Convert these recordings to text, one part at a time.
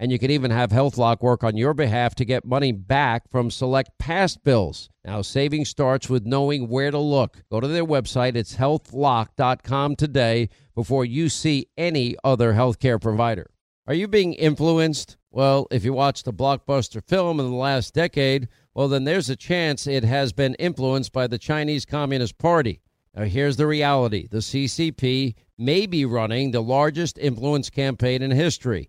And you can even have HealthLock work on your behalf to get money back from select past bills. Now, saving starts with knowing where to look. Go to their website, it's healthlock.com today before you see any other healthcare provider. Are you being influenced? Well, if you watched a blockbuster film in the last decade, well, then there's a chance it has been influenced by the Chinese Communist Party. Now, here's the reality the CCP may be running the largest influence campaign in history.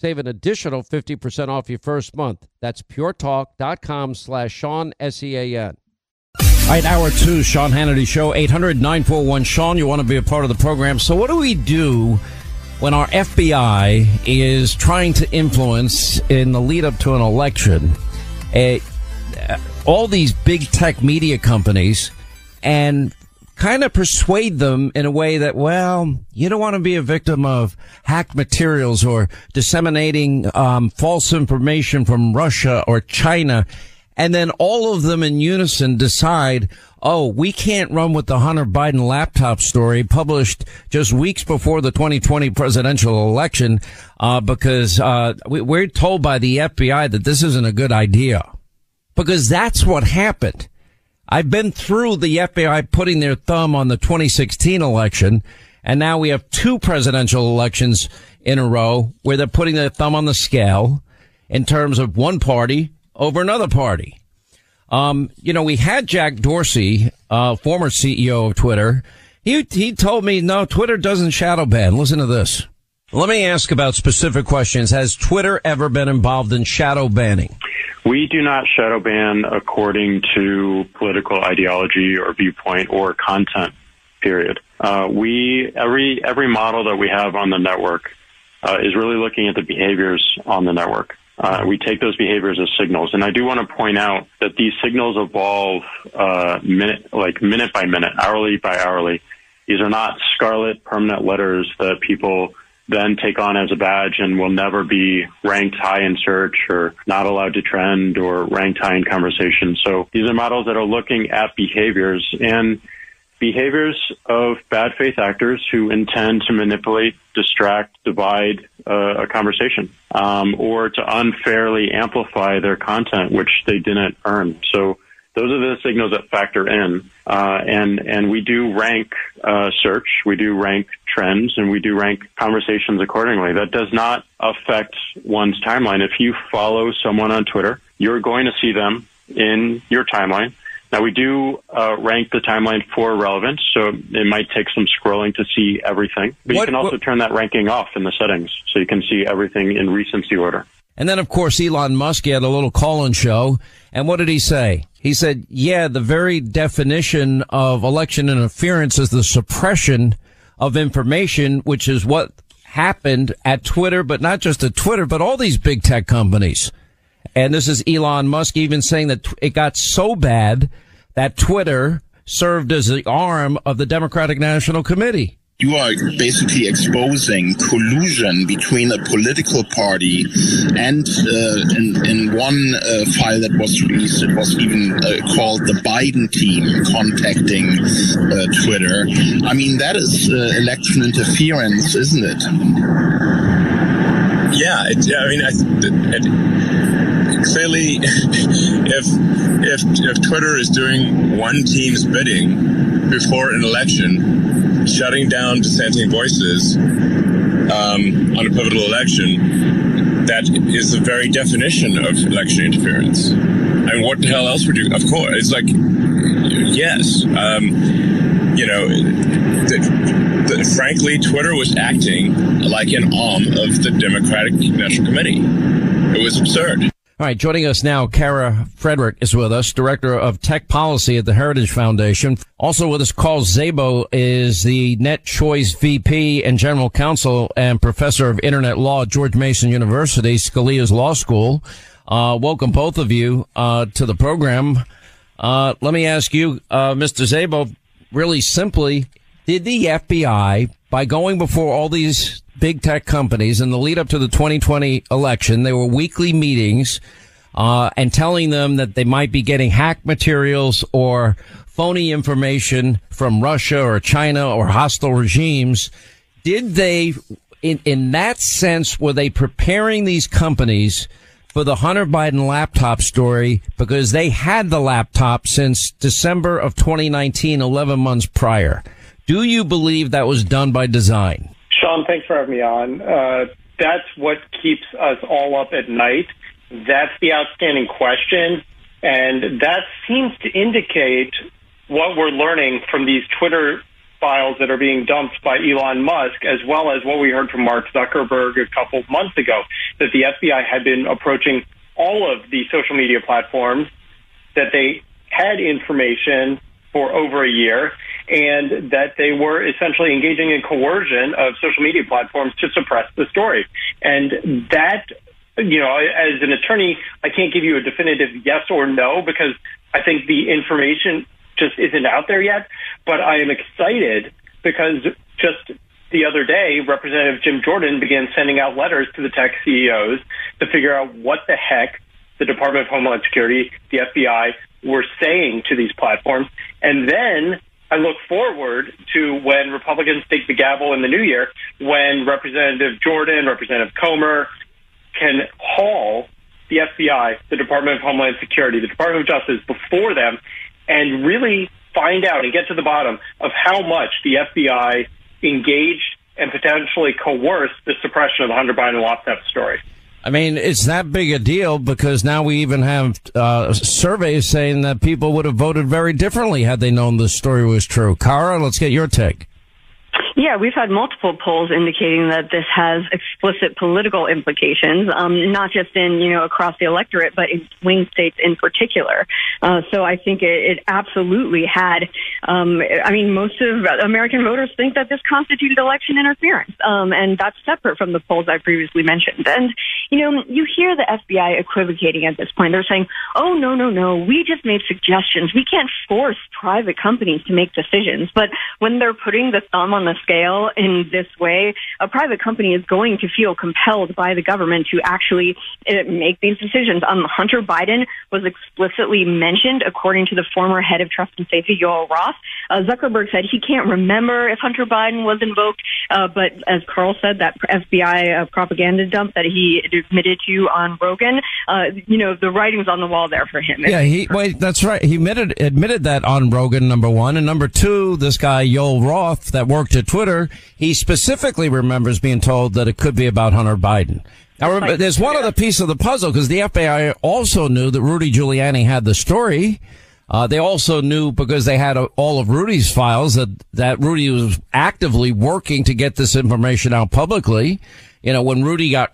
Save an additional 50% off your first month. That's puretalk.com slash Sean, S-E-A-N. All right, hour two, Sean Hannity Show, 800-941. Sean, you want to be a part of the program. So what do we do when our FBI is trying to influence in the lead up to an election uh, all these big tech media companies and kind of persuade them in a way that, well, you don't want to be a victim of hacked materials or disseminating um, false information from Russia or China. And then all of them in unison decide, oh, we can't run with the Hunter Biden laptop story published just weeks before the 2020 presidential election, uh, because, uh, we, we're told by the FBI that this isn't a good idea. Because that's what happened. I've been through the FBI putting their thumb on the 2016 election, and now we have two presidential elections in a row where they're putting their thumb on the scale in terms of one party over another party. Um, you know, we had Jack Dorsey, uh, former CEO of Twitter. He, he told me, no, Twitter doesn't shadow ban. Listen to this. Let me ask about specific questions. Has Twitter ever been involved in shadow banning? We do not shadow ban according to political ideology or viewpoint or content. Period. Uh, we every every model that we have on the network uh, is really looking at the behaviors on the network. Uh, we take those behaviors as signals, and I do want to point out that these signals evolve uh, minute like minute by minute, hourly by hourly. These are not scarlet permanent letters that people then take on as a badge and will never be ranked high in search or not allowed to trend or ranked high in conversation. So these are models that are looking at behaviors and behaviors of bad faith actors who intend to manipulate, distract, divide uh, a conversation, um, or to unfairly amplify their content, which they didn't earn. So those are the signals that factor in. Uh, and, and we do rank, uh, search, we do rank trends, and we do rank conversations accordingly. That does not affect one's timeline. If you follow someone on Twitter, you're going to see them in your timeline. Now we do uh, rank the timeline for relevance, so it might take some scrolling to see everything. But what, you can also what, turn that ranking off in the settings, so you can see everything in recency order. And then, of course, Elon Musk had a little call-in show. And what did he say? He said, yeah, the very definition of election interference is the suppression of information, which is what happened at Twitter, but not just at Twitter, but all these big tech companies. And this is Elon Musk even saying that it got so bad that Twitter served as the arm of the Democratic National Committee you are basically exposing collusion between a political party and uh, in, in, one uh, file that was released, it was even uh, called the Biden team contacting uh, Twitter. I mean, that is uh, election interference, isn't it? Yeah, it, I mean, I, it, clearly, if if if Twitter is doing one team's bidding before an election, shutting down dissenting voices um, on a pivotal election, that is the very definition of election interference. I mean, what the hell else would you? Of course, it's like yes. Um, you know, the, frankly, Twitter was acting like an arm of the Democratic National Committee. It was absurd. All right, joining us now, Kara Frederick is with us, Director of Tech Policy at the Heritage Foundation. Also with us, Carl Szabo is the NetChoice VP and General Counsel and Professor of Internet Law at George Mason University, Scalia's Law School. Uh, welcome both of you uh, to the program. Uh, let me ask you, uh, Mr. Szabo, really simply, did the FBI, by going before all these big tech companies in the lead up to the 2020 election, there were weekly meetings, uh, and telling them that they might be getting hack materials or phony information from Russia or China or hostile regimes. Did they, in, in that sense, were they preparing these companies for the Hunter Biden laptop story because they had the laptop since December of 2019, 11 months prior. Do you believe that was done by design? Sean, thanks for having me on. Uh, that's what keeps us all up at night. That's the outstanding question. And that seems to indicate what we're learning from these Twitter files that are being dumped by Elon Musk, as well as what we heard from Mark Zuckerberg a couple of months ago, that the FBI had been approaching all of the social media platforms, that they had information for over a year, and that they were essentially engaging in coercion of social media platforms to suppress the story. And that, you know, as an attorney, I can't give you a definitive yes or no because I think the information just isn't out there yet. But I am excited because just the other day, Representative Jim Jordan began sending out letters to the tech CEOs to figure out what the heck the Department of Homeland Security, the FBI, were saying to these platforms. And then I look forward to when Republicans take the gavel in the new year, when Representative Jordan, Representative Comer can haul the FBI, the Department of Homeland Security, the Department of Justice before them and really find out and get to the bottom of how much the FBI engaged and potentially coerced the suppression of the Hunter Biden theft story. I mean, it's that big a deal because now we even have uh, surveys saying that people would have voted very differently had they known the story was true. Kara, let's get your take. Yeah, we've had multiple polls indicating that this has explicit political implications, um, not just in, you know, across the electorate, but in swing states in particular. Uh, so I think it, it absolutely had, um, I mean, most of American voters think that this constituted election interference. Um, and that's separate from the polls I previously mentioned. And, you know, you hear the FBI equivocating at this point. They're saying, oh, no, no, no, we just made suggestions. We can't force private companies to make decisions. But when they're putting the thumb on the scale in this way, a private company is going to feel compelled by the government to actually uh, make these decisions. Um, Hunter Biden was explicitly mentioned, according to the former head of trust and safety, Yoel Roth. Uh, Zuckerberg said he can't remember if Hunter Biden was invoked, uh, but as Carl said, that FBI uh, propaganda dump that he admitted to on Rogan, uh, you know, the writing's on the wall there for him. Yeah, he wait, that's right. He admitted admitted that on Rogan. Number one, and number two, this guy Yoel Roth that worked at Twitter, he specifically remembers being told that it could be about Hunter Biden. Now, there's one other piece of the puzzle because the FBI also knew that Rudy Giuliani had the story. Uh, they also knew because they had all of Rudy's files that, that Rudy was actively working to get this information out publicly. You know, when Rudy got,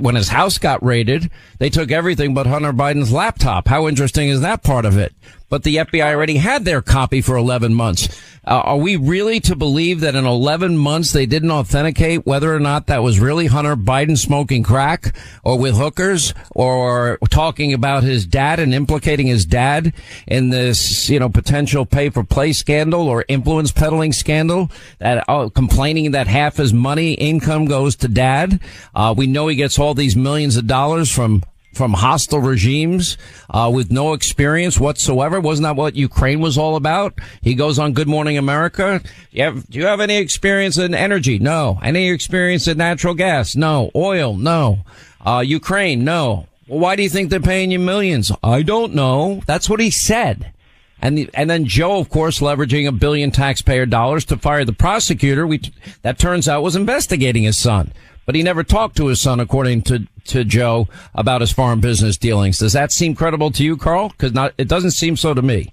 when his house got raided, they took everything but Hunter Biden's laptop. How interesting is that part of it? But the FBI already had their copy for 11 months. Uh, are we really to believe that in 11 months they didn't authenticate whether or not that was really Hunter Biden smoking crack or with hookers or talking about his dad and implicating his dad in this, you know, potential pay for play scandal or influence peddling scandal that uh, complaining that half his money income goes to dad? Uh, we know he gets all these millions of dollars from from hostile regimes uh, with no experience whatsoever. Wasn't that what Ukraine was all about? He goes on Good Morning America. You have, do you have any experience in energy? No. Any experience in natural gas? No. Oil? No. Uh, Ukraine? No. Well, why do you think they're paying you millions? I don't know. That's what he said. And the, and then Joe, of course, leveraging a billion taxpayer dollars to fire the prosecutor. We that turns out was investigating his son, but he never talked to his son, according to to Joe, about his foreign business dealings. Does that seem credible to you, Carl? Because it doesn't seem so to me.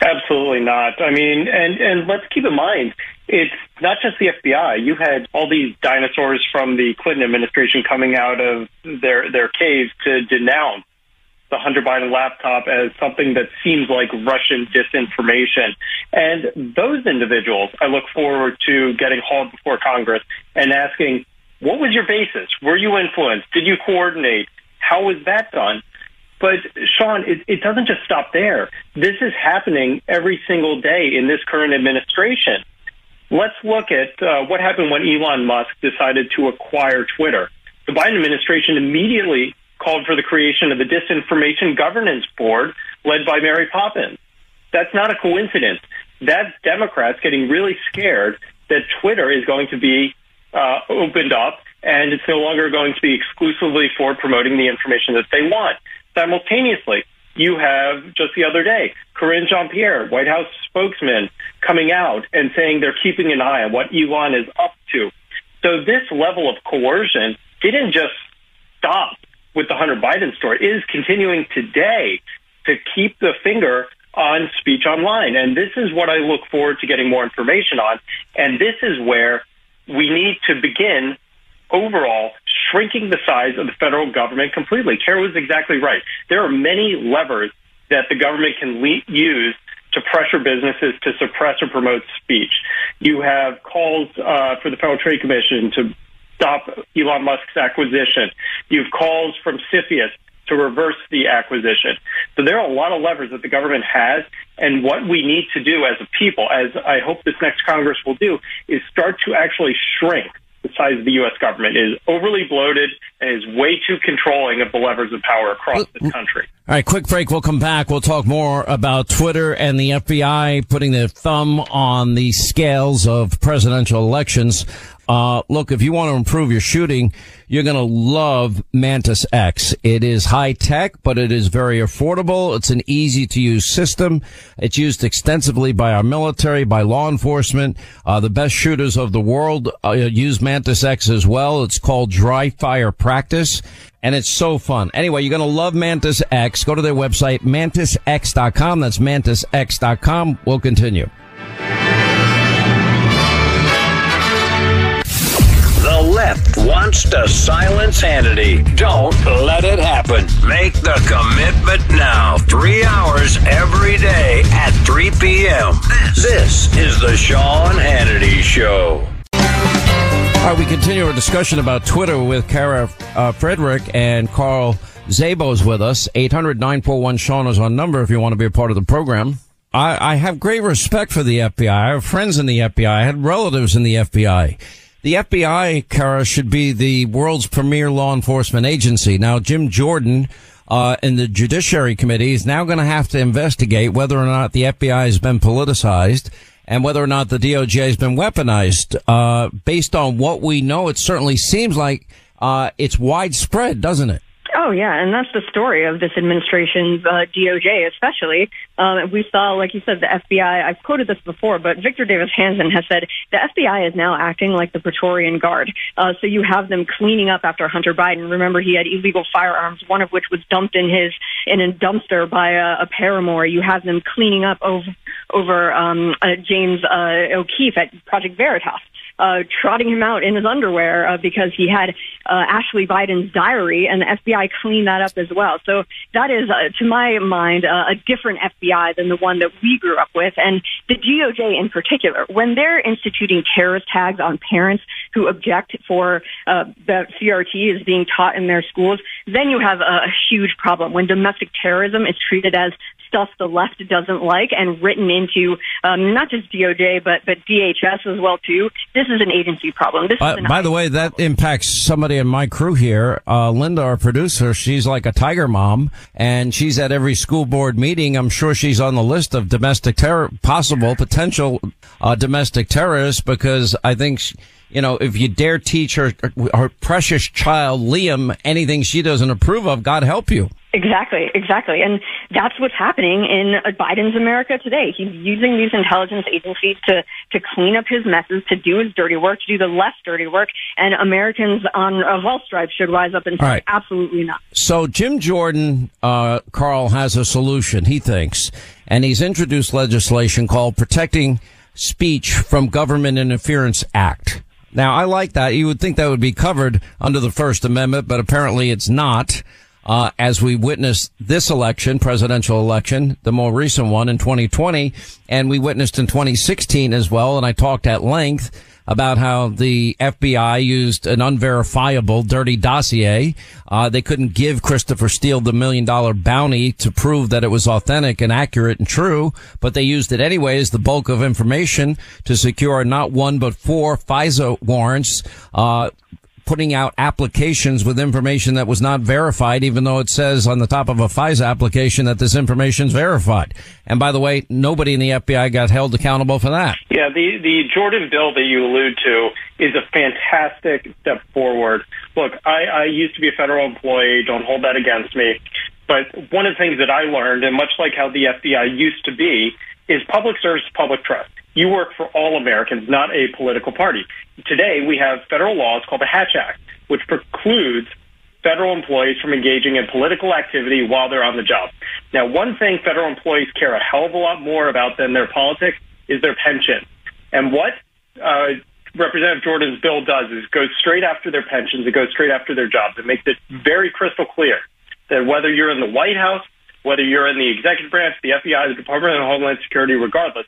Absolutely not. I mean, and and let's keep in mind, it's not just the FBI. You had all these dinosaurs from the Clinton administration coming out of their their caves to denounce the Hunter Biden laptop as something that seems like Russian disinformation. And those individuals, I look forward to getting hauled before Congress and asking, what was your basis? Were you influenced? Did you coordinate? How was that done? But Sean, it, it doesn't just stop there. This is happening every single day in this current administration. Let's look at uh, what happened when Elon Musk decided to acquire Twitter. The Biden administration immediately called for the creation of the Disinformation Governance Board led by Mary Poppins. That's not a coincidence. That's Democrats getting really scared that Twitter is going to be uh, opened up and it's no longer going to be exclusively for promoting the information that they want. Simultaneously, you have just the other day, Karine Jean-Pierre, White House spokesman, coming out and saying they're keeping an eye on what Elon is up to. So this level of coercion didn't just stop with the Hunter Biden story. It is continuing today to keep the finger on speech online. And this is what I look forward to getting more information on. And this is where we need to begin overall shrinking the size of the federal government completely. Kara was exactly right. There are many levers that the government can le- use to pressure businesses to suppress or promote speech. You have calls uh, for the Federal Trade Commission to stop Elon Musk's acquisition. You have calls from CFIUS to reverse the acquisition. So there are a lot of levers that the government has. And what we need to do as a people, as I hope this next Congress will do, is start to actually shrink the size of the U.S. government is overly bloated and is way too controlling of the levers of power across the country. All right, quick break. We'll come back. We'll talk more about Twitter and the FBI putting their thumb on the scales of presidential elections. Uh, look, if you want to improve your shooting, you're going to love Mantis X. It is high tech, but it is very affordable. It's an easy to use system. It's used extensively by our military, by law enforcement. Uh, the best shooters of the world uh, use Mantis X as well. It's called dry fire practice and it's so fun. Anyway, you're going to love Mantis X. Go to their website, mantisx.com. That's mantisx.com. We'll continue. The left wants to silence Hannity. Don't let it happen. Make the commitment now. Three hours every day at 3 p.m. This is the Sean Hannity Show. Right, we continue our discussion about Twitter with Kara uh, Frederick and Carl Szabo's with us. 800-941-SEAN is our number if you want to be a part of the program. I, I have great respect for the FBI. I have friends in the FBI. I had relatives in the FBI. The FBI, Kara, should be the world's premier law enforcement agency. Now, Jim Jordan, uh, in the Judiciary Committee is now going to have to investigate whether or not the FBI has been politicized and whether or not the DOJ has been weaponized. Uh, based on what we know, it certainly seems like uh, it's widespread, doesn't it? Oh yeah, and that's the story of this administration's uh, DOJ, especially. Um, we saw, like you said, the FBI. I've quoted this before, but Victor Davis Hanson has said the FBI is now acting like the Praetorian Guard. Uh, so you have them cleaning up after Hunter Biden. Remember, he had illegal firearms, one of which was dumped in his in a dumpster by a, a paramour. You have them cleaning up over over um, uh, James uh, O'Keefe at Project Veritas uh, trotting him out in his underwear uh, because he had uh, Ashley Biden's diary, and the FBI cleaned that up as well. So that is, uh, to my mind, uh, a different FBI than the one that we grew up with. And the DOJ in particular, when they're instituting terrorist tags on parents who object for uh, that CRT is being taught in their schools, then you have a, a huge problem. When domestic terrorism is treated as stuff the left doesn't like and written into um, not just DOJ, but but DHS as well too. This is an agency problem. This uh, by the way, that impacts somebody in my crew here. Uh, Linda, our producer, she's like a tiger mom, and she's at every school board meeting. I'm sure she's on the list of domestic terror, possible potential uh, domestic terrorists, because I think. She, you know, if you dare teach her, her precious child, Liam, anything she doesn't approve of, God help you. Exactly, exactly. And that's what's happening in Biden's America today. He's using these intelligence agencies to, to clean up his messes, to do his dirty work, to do the less dirty work, and Americans on of all stripes should rise up and say, right. absolutely not. So Jim Jordan, uh, Carl, has a solution, he thinks, and he's introduced legislation called Protecting Speech from Government Interference Act. Now, I like that. You would think that would be covered under the First Amendment, but apparently it's not. Uh, as we witnessed this election, presidential election, the more recent one in 2020, and we witnessed in 2016 as well. And I talked at length about how the FBI used an unverifiable dirty dossier. Uh, they couldn't give Christopher Steele the million dollar bounty to prove that it was authentic and accurate and true, but they used it anyway as the bulk of information to secure not one but four FISA warrants, uh, putting out applications with information that was not verified, even though it says on the top of a FISA application that this information is verified. And by the way, nobody in the FBI got held accountable for that. Yeah, the, the Jordan bill that you allude to is a fantastic step forward. Look, I, I used to be a federal employee. Don't hold that against me. But one of the things that I learned, and much like how the FBI used to be, is public service, public trust. You work for all Americans, not a political party. Today, we have federal laws called the Hatch Act, which precludes federal employees from engaging in political activity while they're on the job. Now, one thing federal employees care a hell of a lot more about than their politics is their pension. And what uh, Representative Jordan's bill does is goes straight after their pensions. It goes straight after their jobs. It makes it very crystal clear that whether you're in the White House, whether you're in the executive branch, the FBI, the Department of Homeland Security, regardless,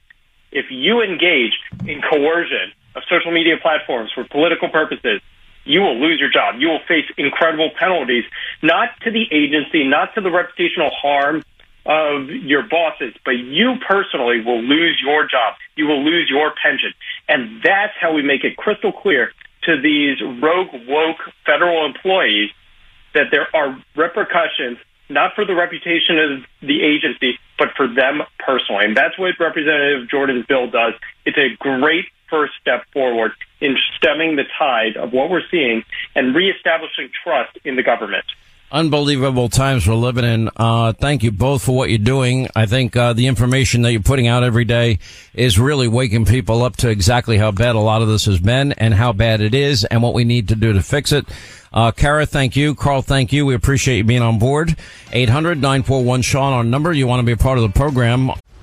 if you engage in coercion of social media platforms for political purposes, you will lose your job. You will face incredible penalties, not to the agency, not to the reputational harm of your bosses, but you personally will lose your job. You will lose your pension. And that's how we make it crystal clear to these rogue, woke federal employees that there are repercussions not for the reputation of the agency, but for them personally. And that's what Representative Jordan's bill does. It's a great first step forward in stemming the tide of what we're seeing and reestablishing trust in the government. Unbelievable times we're living in. Uh, thank you both for what you're doing. I think uh, the information that you're putting out every day is really waking people up to exactly how bad a lot of this has been and how bad it is and what we need to do to fix it. Uh, Kara, thank you. Carl, thank you. We appreciate you being on board. 800 941 Sean, our number. You want to be a part of the program.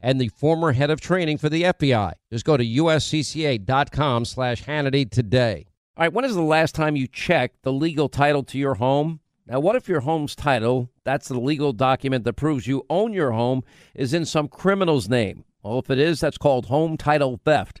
and the former head of training for the FBI. Just go to uscca.com slash Hannity today. All right, when is the last time you checked the legal title to your home? Now, what if your home's title, that's the legal document that proves you own your home, is in some criminal's name? Well, if it is, that's called home title theft.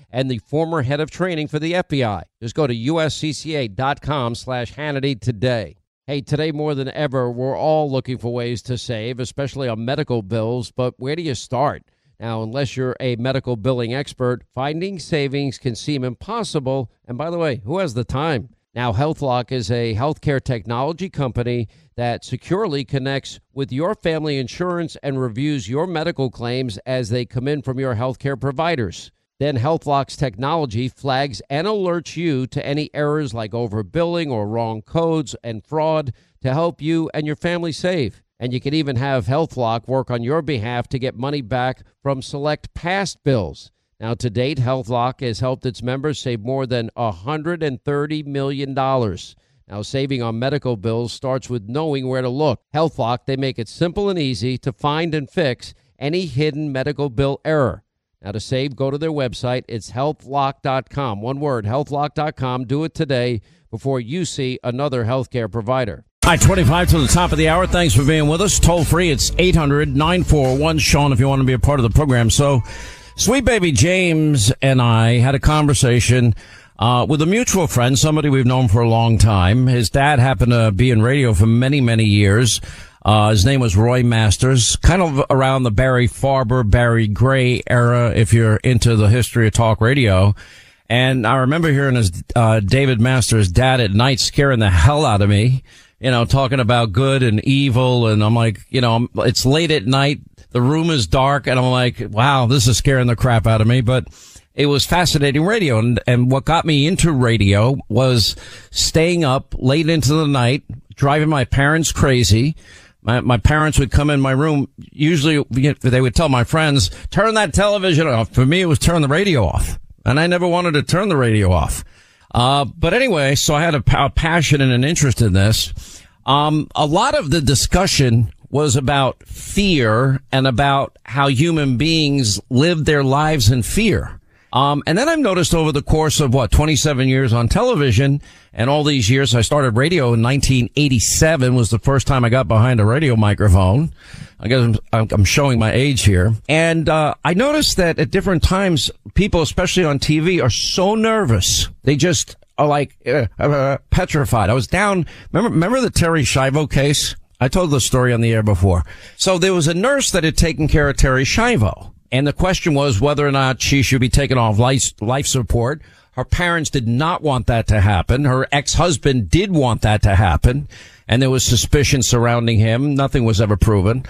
and the former head of training for the FBI. Just go to uscca.com slash Hannity today. Hey, today more than ever, we're all looking for ways to save, especially on medical bills, but where do you start? Now, unless you're a medical billing expert, finding savings can seem impossible. And by the way, who has the time? Now, HealthLock is a healthcare technology company that securely connects with your family insurance and reviews your medical claims as they come in from your healthcare providers. Then HealthLock's technology flags and alerts you to any errors like overbilling or wrong codes and fraud to help you and your family save. And you can even have HealthLock work on your behalf to get money back from select past bills. Now, to date, HealthLock has helped its members save more than $130 million. Now, saving on medical bills starts with knowing where to look. HealthLock, they make it simple and easy to find and fix any hidden medical bill error. Now, to save, go to their website. It's healthlock.com. One word, healthlock.com. Do it today before you see another healthcare provider. Right, 25 to the top of the hour. Thanks for being with us. Toll free, it's 800 941 Sean if you want to be a part of the program. So, sweet baby James and I had a conversation uh, with a mutual friend, somebody we've known for a long time. His dad happened to be in radio for many, many years. Uh, his name was Roy Masters, kind of around the Barry Farber, Barry Gray era, if you're into the history of talk radio. And I remember hearing his, uh, David Masters' dad at night scaring the hell out of me, you know, talking about good and evil. And I'm like, you know, it's late at night. The room is dark. And I'm like, wow, this is scaring the crap out of me. But it was fascinating radio. And, and what got me into radio was staying up late into the night, driving my parents crazy My, my parents would come in my room. Usually they would tell my friends, turn that television off. For me, it was turn the radio off. And I never wanted to turn the radio off. Uh, but anyway, so I had a, a passion and an interest in this. Um, a lot of the discussion was about fear and about how human beings live their lives in fear. Um, and then I've noticed over the course of what, 27 years on television and all these years, I started radio in 1987 was the first time I got behind a radio microphone. I guess I'm, I'm showing my age here. And, uh, I noticed that at different times, people, especially on TV, are so nervous. They just are like, uh, uh, petrified. I was down. Remember, remember the Terri Schiavo case? I told the story on the air before. So there was a nurse that had taken care of Terri Schiavo. And the question was whether or not she should be taken off life, life support. Her parents did not want that to happen. Her ex-husband did want that to happen. And there was suspicion surrounding him. Nothing was ever proven.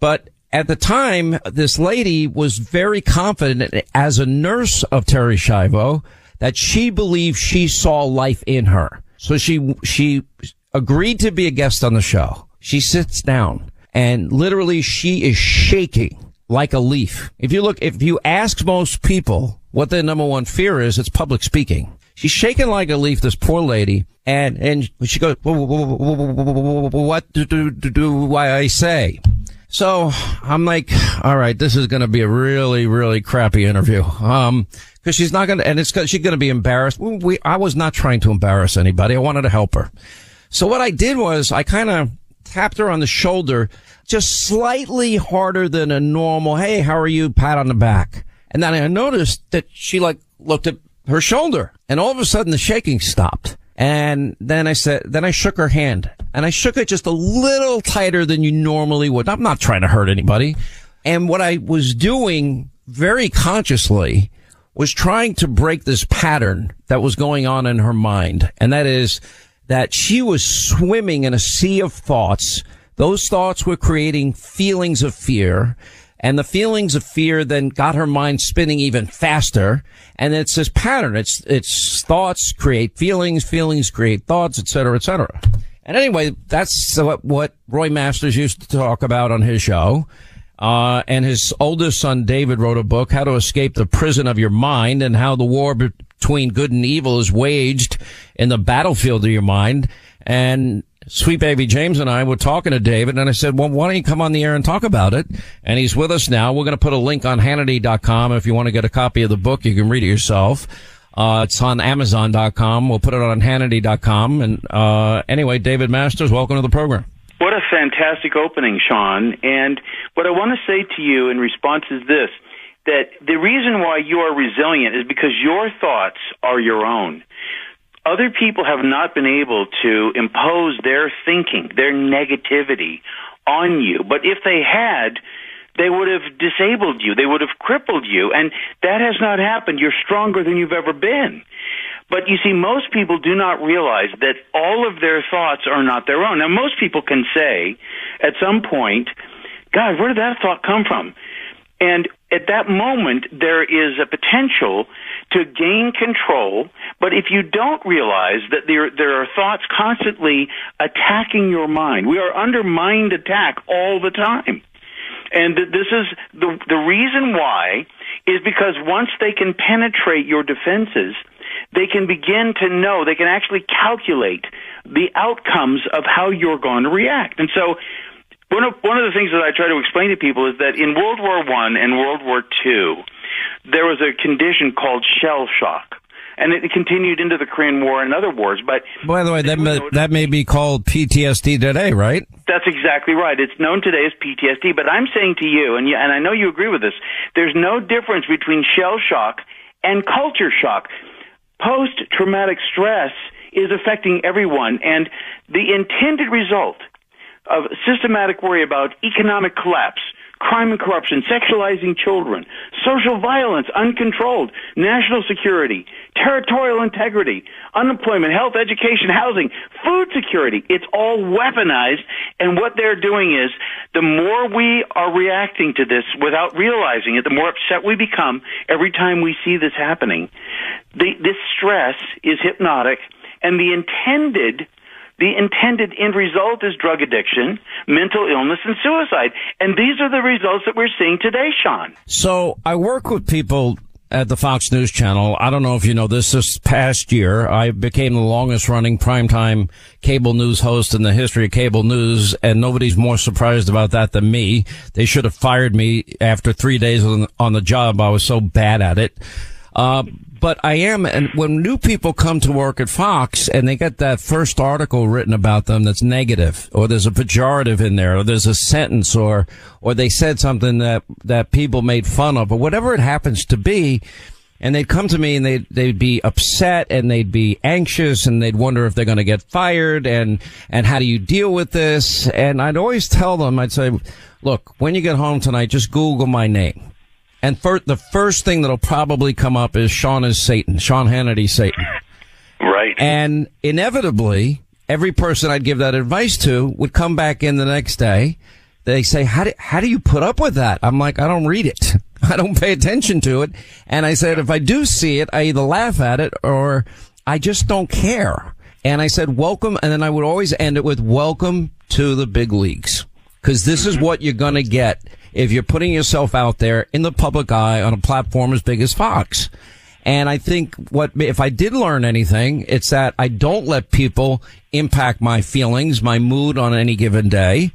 But at the time, this lady was very confident as a nurse of Terri Schiavo that she believed she saw life in her. So she, she agreed to be a guest on the show. She sits down and literally she is shaking like a leaf. If you look, if you ask most people what their number one fear is, it's public speaking. She's shaking like a leaf, this poor lady, and, and she goes, what do, do, do, do why I say? So I'm like, all right, this is going to be a really, really crappy interview. Um, cause she's not going to, and it's, she's going to be embarrassed. We, I was not trying to embarrass anybody. I wanted to help her. So what I did was I kind of tapped her on the shoulder just slightly harder than a normal, hey, how are you? Pat on the back. And then I noticed that she like looked at her shoulder and all of a sudden the shaking stopped. And then I said, then I shook her hand and I shook it just a little tighter than you normally would. I'm not trying to hurt anybody. And what I was doing very consciously was trying to break this pattern that was going on in her mind. And that is that she was swimming in a sea of thoughts those thoughts were creating feelings of fear. And the feelings of fear then got her mind spinning even faster. And it's this pattern. It's, it's thoughts create feelings, feelings create thoughts, et cetera, et cetera. And anyway, that's what Roy Masters used to talk about on his show. Uh, and his oldest son, David, wrote a book, How to Escape the Prison of Your Mind and how the war between good and evil is waged in the battlefield of your mind. And Sweet Baby James and I were talking to David, and I said, well, why don't you come on the air and talk about it? And he's with us now. We're going to put a link on Hannity.com. If you want to get a copy of the book, you can read it yourself. Uh, it's on Amazon.com. We'll put it on Hannity.com. And, uh, anyway, David Masters, welcome to the program. What a fantastic opening, Sean. And what I want to say to you in response is this that the reason why you are resilient is because your thoughts are your own other people have not been able to impose their thinking, their negativity on you. But if they had, they would have disabled you. They would have crippled you. And that has not happened. You're stronger than you've ever been. But you see, most people do not realize that all of their thoughts are not their own. Now, most people can say at some point, God, where did that thought come from? And at that moment, there is a potential to gain control. But if you don't realize that there, there are thoughts constantly attacking your mind, we are under mind attack all the time. And this is the, the reason why is because once they can penetrate your defenses, they can begin to know, they can actually calculate the outcomes of how you're going to react. And so one of one of the things that I try to explain to people is that in World War One and World War Two, there was a condition called shell shock. And it continued into the Korean War and other wars. But by the way, that may, that may be called PTSD today, right? That's exactly right. It's known today as PTSD. But I'm saying to you, and you, and I know you agree with this, there's no difference between shell shock and culture shock. Post traumatic stress is affecting everyone, and the intended result of systematic worry about economic collapse, crime and corruption, sexualizing children, social violence uncontrolled, national security, territorial integrity, unemployment, health, education, housing, food security. It's all weaponized. And what they're doing is the more we are reacting to this without realizing it, the more upset we become every time we see this happening. The, this stress is hypnotic and the intended the intended end result is drug addiction, mental illness, and suicide. And these are the results that we're seeing today, Sean. So I work with people at the Fox News Channel. I don't know if you know this. This past year, I became the longest running primetime cable news host in the history of cable news, and nobody's more surprised about that than me. They should have fired me after three days on, the job. I was so bad at it. Uh, but I am, and when new people come to work at Fox and they get that first article written about them that's negative, or there's a pejorative in there, or there's a sentence, or, or they said something that, that people made fun of, or whatever it happens to be, and they'd come to me and they'd, they'd be upset and they'd be anxious and they'd wonder if they're going to get fired and, and how do you deal with this? And I'd always tell them, I'd say, look, when you get home tonight, just Google my name and for, the first thing that'll probably come up is Sean is Satan, Sean Hannity Satan. Right. And inevitably, every person I'd give that advice to would come back in the next day. They say, how do, how do you put up with that? I'm like, I don't read it. I don't pay attention to it. And I said, if I do see it, I either laugh at it or I just don't care. And I said, welcome. And then I would always end it with welcome to the big leagues. Cause this is mm-hmm. what you're going to get if you're putting yourself out there in the public eye on a platform as big as Fox. And I think what, if I did learn anything, it's that I don't let people impact my feelings, my mood on any given day.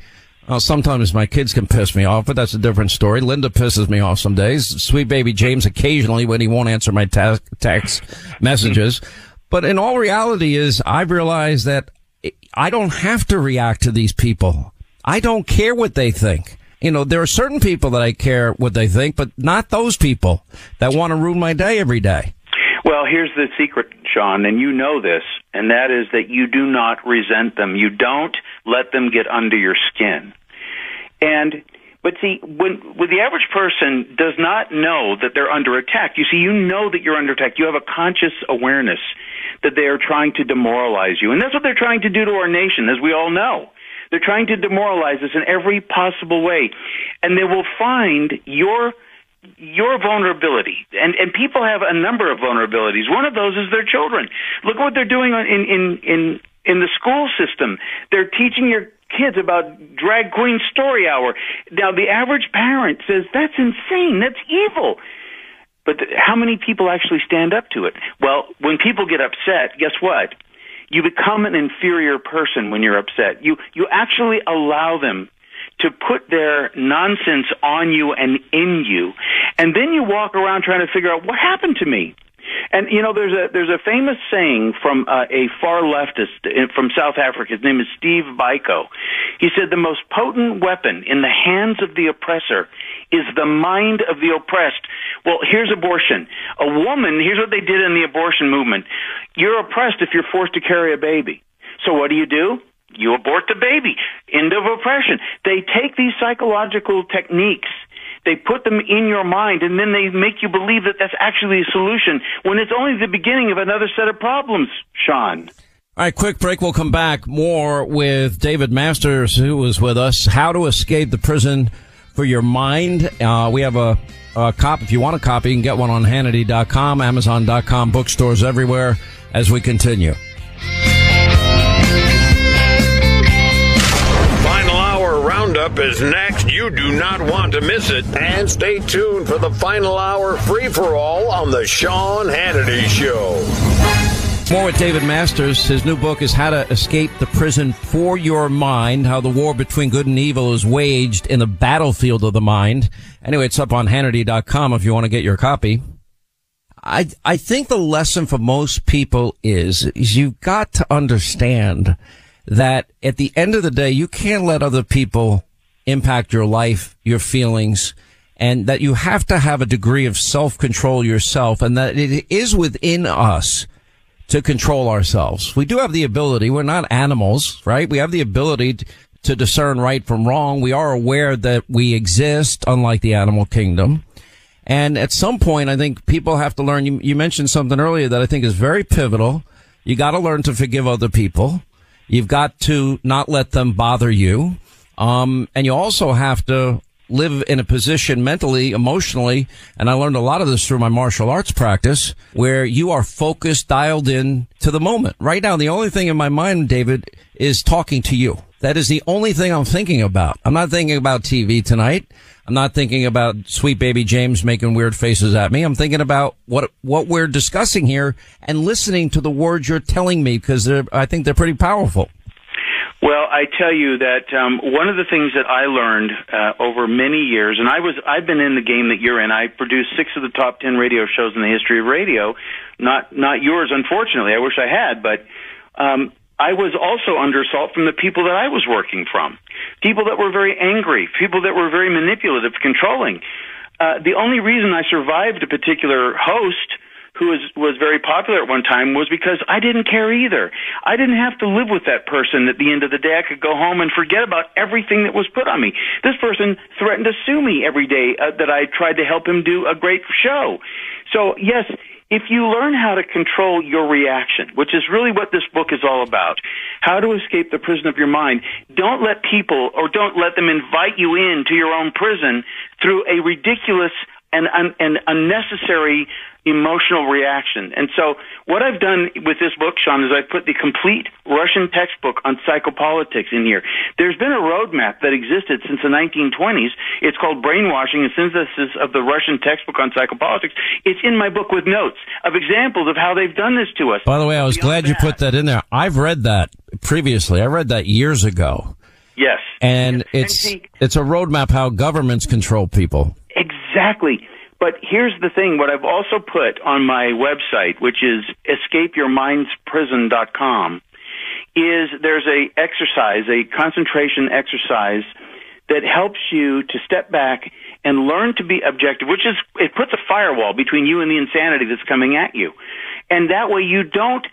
Uh, sometimes my kids can piss me off, but that's a different story. Linda pisses me off some days. Sweet baby James occasionally when he won't answer my ta- text messages. But in all reality is I've realized that I don't have to react to these people. I don't care what they think you know, there are certain people that I care what they think, but not those people that want to ruin my day every day. Well, here's the secret, Sean, and you know this, and that is that you do not resent them. You don't let them get under your skin. And but see, when, when the average person does not know that they're under attack, you see, you know that you're under attack. You have a conscious awareness that they are trying to demoralize you, and that's what they're trying to do to our nation, as we all know. They're trying to demoralize us in every possible way. And they will find your your vulnerability. And and people have a number of vulnerabilities. One of those is their children. Look what they're doing in in in in the school system. They're teaching your kids about drag queen story hour. Now the average parent says that's insane. That's evil. But how many people actually stand up to it? Well when people get upset guess what you become an inferior person when you're upset. You you actually allow them to put their nonsense on you and in you, and then you walk around trying to figure out what happened to me. And you know, there's a there's a famous saying from uh, a far leftist uh, from South Africa. His name is Steve Biko. He said the most potent weapon in the hands of the oppressor is the mind of the oppressed. Well, here's abortion. A woman, here's what they did in the abortion movement. You're oppressed if you're forced to carry a baby. So what do you do? You abort the baby. End of oppression. They take these psychological techniques they put them in your mind and then they make you believe that that's actually a solution when it's only the beginning of another set of problems, Sean. All right, quick break. We'll come back more with David Masters, who was with us. How to escape the prison for your mind. Uh, we have a, a copy. If you want a copy, you can get one on Hannity.com, Amazon.com, bookstores everywhere as we continue. Roundup is next. You do not want to miss it. And stay tuned for the final hour free for all on the Sean Hannity Show. More with David Masters. His new book is How to Escape the Prison for Your Mind, how the war between good and evil is waged in the battlefield of the mind. Anyway, it's up on Hannity.com if you want to get your copy. I, I think the lesson for most people is, is you've got to understand that at the end of the day, you can't let other people impact your life, your feelings, and that you have to have a degree of self-control yourself and that it is within us to control ourselves. We do have the ability. We're not animals, right? We have the ability to discern right from wrong. We are aware that we exist, unlike the animal kingdom. And at some point, I think people have to learn. You, you mentioned something earlier that I think is very pivotal. You got to learn to forgive other people. You've got to not let them bother you. Um, and you also have to live in a position mentally, emotionally, and I learned a lot of this through my martial arts practice, where you are focused, dialed in to the moment. Right now, the only thing in my mind, David, is talking to you. That is the only thing I'm thinking about. I'm not thinking about TV tonight. I'm not thinking about sweet baby James making weird faces at me. I'm thinking about what what we're discussing here and listening to the words you're telling me because I think they're pretty powerful. Well, I tell you that um, one of the things that I learned uh, over many years, and I was I've been in the game that you're in. I produced six of the top ten radio shows in the history of radio. Not not yours, unfortunately. I wish I had, but um, I was also under assault from the people that I was working from. People that were very angry, people that were very manipulative, controlling. Uh, the only reason I survived a particular host who was was very popular at one time was because I didn't care either. I didn't have to live with that person at the end of the day. I could go home and forget about everything that was put on me. This person threatened to sue me every day uh, that I tried to help him do a great show. So, yes, if you learn how to control your reaction, which is really what this book is all about, how to escape the prison of your mind, don't let people or don't let them invite you into your own prison through a ridiculous and, and unnecessary emotional reaction. And so what I've done with this book, Sean, is I've put the complete Russian textbook on psychopolitics in here. There's been a roadmap that existed since the 1920s. It's called Brainwashing and Synthesis of the Russian Textbook on Psychopolitics. It's in my book with notes of examples of how they've done this to us. By the way, I was glad that, you put that in there. I've read that previously. I read that years ago. Yes. And it's and see, it's a roadmap how governments control people. Exactly. But here's the thing, what I've also put on my website, which is escapeyourmindsprison.com, is there's a exercise, a concentration exercise that helps you to step back and learn to be objective, which is, it puts a firewall between you and the insanity that's coming at you. And that way you don't,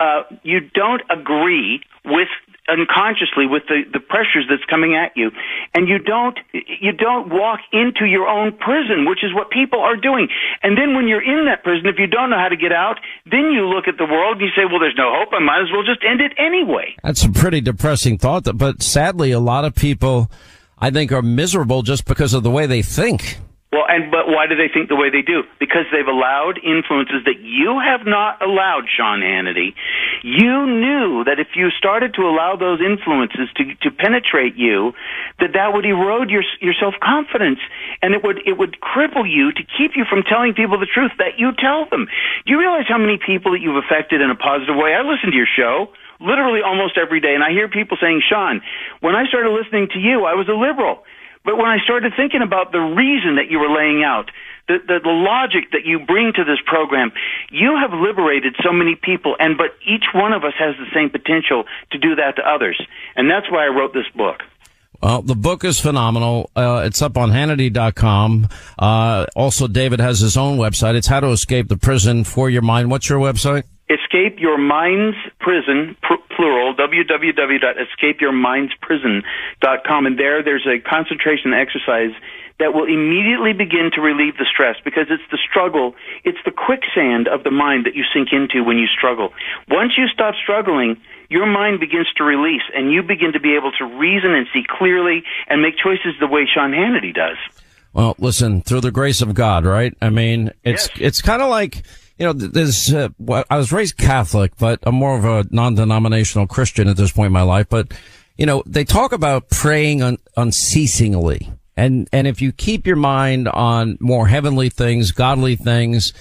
uh, you don't agree with unconsciously with the, the pressures that's coming at you. And you don't, you don't walk into your own prison, which is what people are doing. And then when you're in that prison, if you don't know how to get out, then you look at the world and you say, well, there's no hope. I might as well just end it anyway. That's a pretty depressing thought, but sadly, a lot of people, I think, are miserable just because of the way they think. Well, and but why do they think the way they do? Because they've allowed influences that you have not allowed, Sean Hannity. You knew that if you started to allow those influences to to penetrate you, that that would erode your your self confidence, and it would it would cripple you to keep you from telling people the truth that you tell them. Do you realize how many people that you've affected in a positive way? I listen to your show literally almost every day, and I hear people saying, "Sean, when I started listening to you, I was a liberal." But when I started thinking about the reason that you were laying out, the, the, the logic that you bring to this program, you have liberated so many people, and but each one of us has the same potential to do that to others. And that's why I wrote this book. Well, the book is phenomenal. Uh, it's up on Hannity.com. Uh, also, David has his own website. It's How to Escape the Prison for Your Mind. What's your website? Escape Your Mind's Prison, plural, www.escapeyourmindsprison.com. And there, there's a concentration exercise that will immediately begin to relieve the stress because it's the struggle, it's the quicksand of the mind that you sink into when you struggle. Once you stop struggling, your mind begins to release and you begin to be able to reason and see clearly and make choices the way Sean Hannity does. Well, listen, through the grace of God, right? I mean, it's, yes. it's kind of like, you know, there's, uh, I was raised Catholic, but I'm more of a non-denominational Christian at this point in my life. But, you know, they talk about praying un- unceasingly. And, and if you keep your mind on more heavenly things, godly things,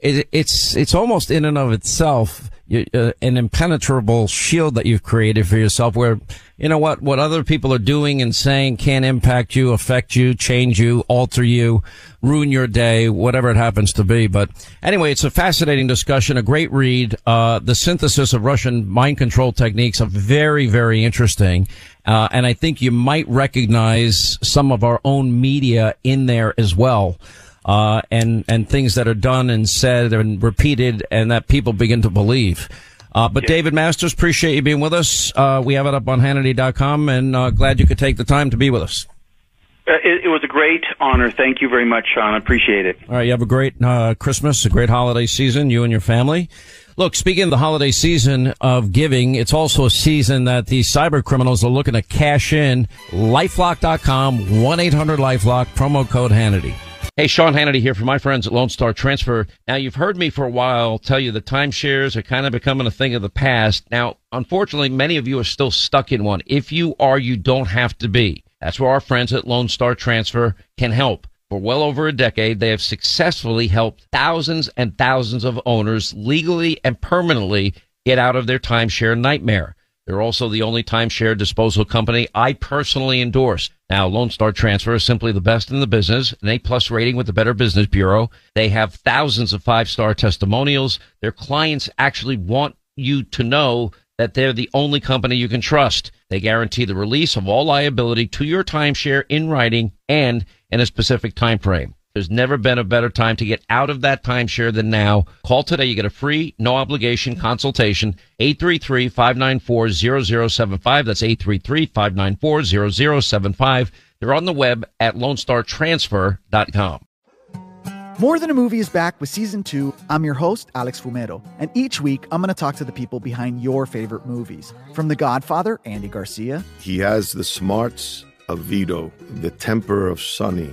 it, it's, it's almost in and of itself uh, an impenetrable shield that you've created for yourself where, you know what, what other people are doing and saying can't impact you, affect you, change you, alter you, ruin your day, whatever it happens to be. But anyway, it's a fascinating discussion, a great read. Uh, the synthesis of Russian mind control techniques are very, very interesting. Uh, and I think you might recognize some of our own media in there as well uh, and and things that are done and said and repeated, and that people begin to believe. Uh, but yeah. David Masters, appreciate you being with us. Uh, we have it up on Hannity.com, and uh, glad you could take the time to be with us. Uh, it, it was a great honor. Thank you very much, Sean. I appreciate it. All right, you have a great uh, Christmas, a great holiday season, you and your family. Look, speaking of the holiday season of giving, it's also a season that the cyber criminals are looking to cash in. Lifelock.com, 1-800-LifeLock, promo code Hannity. Hey, Sean Hannity here from my friends at Lone Star Transfer. Now, you've heard me for a while tell you the timeshares are kind of becoming a thing of the past. Now, unfortunately, many of you are still stuck in one. If you are, you don't have to be. That's where our friends at Lone Star Transfer can help. For well over a decade, they have successfully helped thousands and thousands of owners legally and permanently get out of their timeshare nightmare. They're also the only timeshare disposal company I personally endorse. Now, Lone Star Transfer is simply the best in the business, an A plus rating with the Better Business Bureau. They have thousands of five star testimonials. Their clients actually want you to know that they're the only company you can trust. They guarantee the release of all liability to your timeshare in writing and in a specific time frame. There's never been a better time to get out of that timeshare than now. Call today. You get a free, no obligation consultation. 833-594-0075. That's 833-594-0075. They're on the web at lonestartransfer.com. More Than a Movie is back with season two. I'm your host, Alex Fumero, and each week I'm going to talk to the people behind your favorite movies. From The Godfather, Andy Garcia. He has the smarts of Vito, the temper of Sonny,